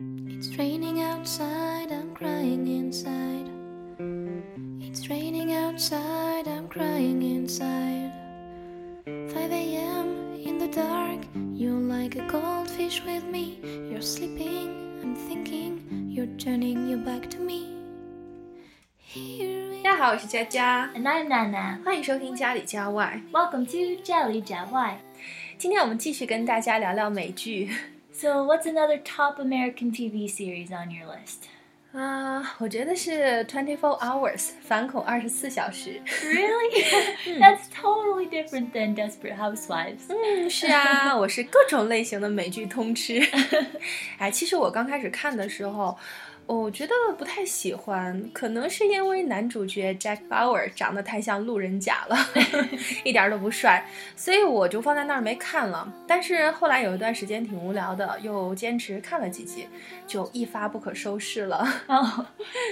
It's raining outside, I'm crying inside. It's raining outside, I'm crying inside. 5 a.m. in the dark, you're like a goldfish with me. You're sleeping, I'm thinking, you're turning your back to me. Here 大家好，我是佳佳， And I'm Nana. 欢迎收听家里家外。 Welcome to 家里家外.今天我们继续跟大家聊聊美剧 So, what's another top American TV series on your list? 啊，我觉得是 Twenty Four Hours 反恐二十四小时。 Really? That's totally different than Desperate Housewives. 嗯，是啊，我是各种类型的美剧通吃。哎，其实我刚开始看的时候， 我觉得不太喜欢，可能是因为男主角 Jack Bauer 长得太像路人甲了，一点儿都不帅，所以我就放在那儿没看了。但是后来有一段时间挺无聊的，又坚持看了几集，就一发不可收拾了。Oh,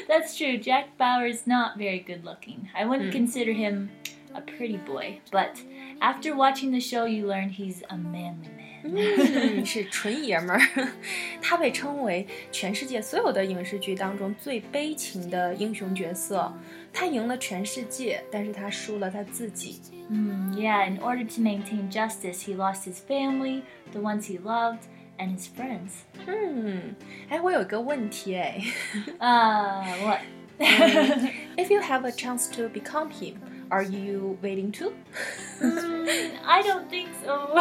that's true. Jack Bauer is not very good looking. I wouldn't consider him a pretty boy, but after watching the show, you learn he's a manly man. 嗯，是纯爷们儿。他被称为全世界所有的影视剧当中最悲情的英雄角色。他赢了全世界，但是他输了他自己。 Hmm, yeah, in order to maintain justice, he lost his family, the ones he loved, and his friends. 嗯，哎，我有一个问题哎 Uh, what? ，If you have a chance to become him, are you waiting to？ Mm, I don't think so.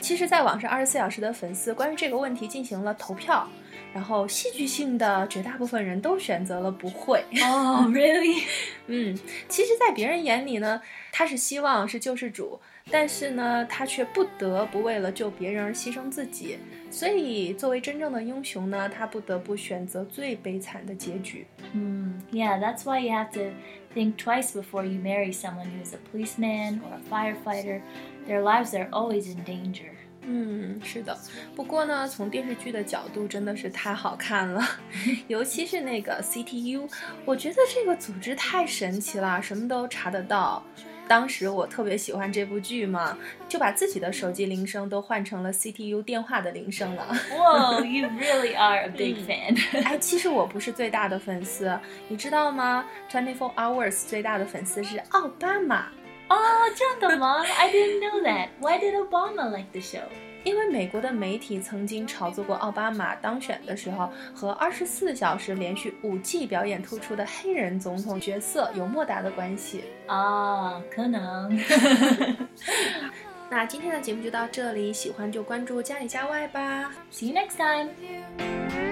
其实，在网上二十四小时的粉丝关于这个问题进行了投票，然后戏剧性的绝大部分人都选择了不会。 oh, really? 嗯，其实，在别人眼里呢，他是希望是救世主，但是呢，他却不得不为了救别人而牺牲自己。所以，作为真正的英雄呢，他不得不选择最悲惨的结局。 Hmm, yeah, that's why you have to think twice before you marry someone who's a policeman or a firefighter. Their lives are always in danger. 嗯，是的。不过呢，从电视剧的角度真的是太好看了，尤其是那个 CTU，我觉得这个组织太神奇了，什么都查得到。当时我特别喜欢这部剧嘛，就把自己的手机铃声都换成了 CTU 电话的铃声了。Whoa, you really are a big fan. 哎，其实我不是最大的粉丝，你知道吗？Twenty Four Hours 最大的粉丝是奥巴马。Oh, Mom, I didn't know that. Why did Obama like the show? 因为美国的媒体曾经炒作过奥巴马当选的时候和二十四小时连续五季表演突出的黑人总统角色有莫大的关系。Ah, 可能. 那今天的节目就到这里，喜欢就关注家里家外吧。See you next time.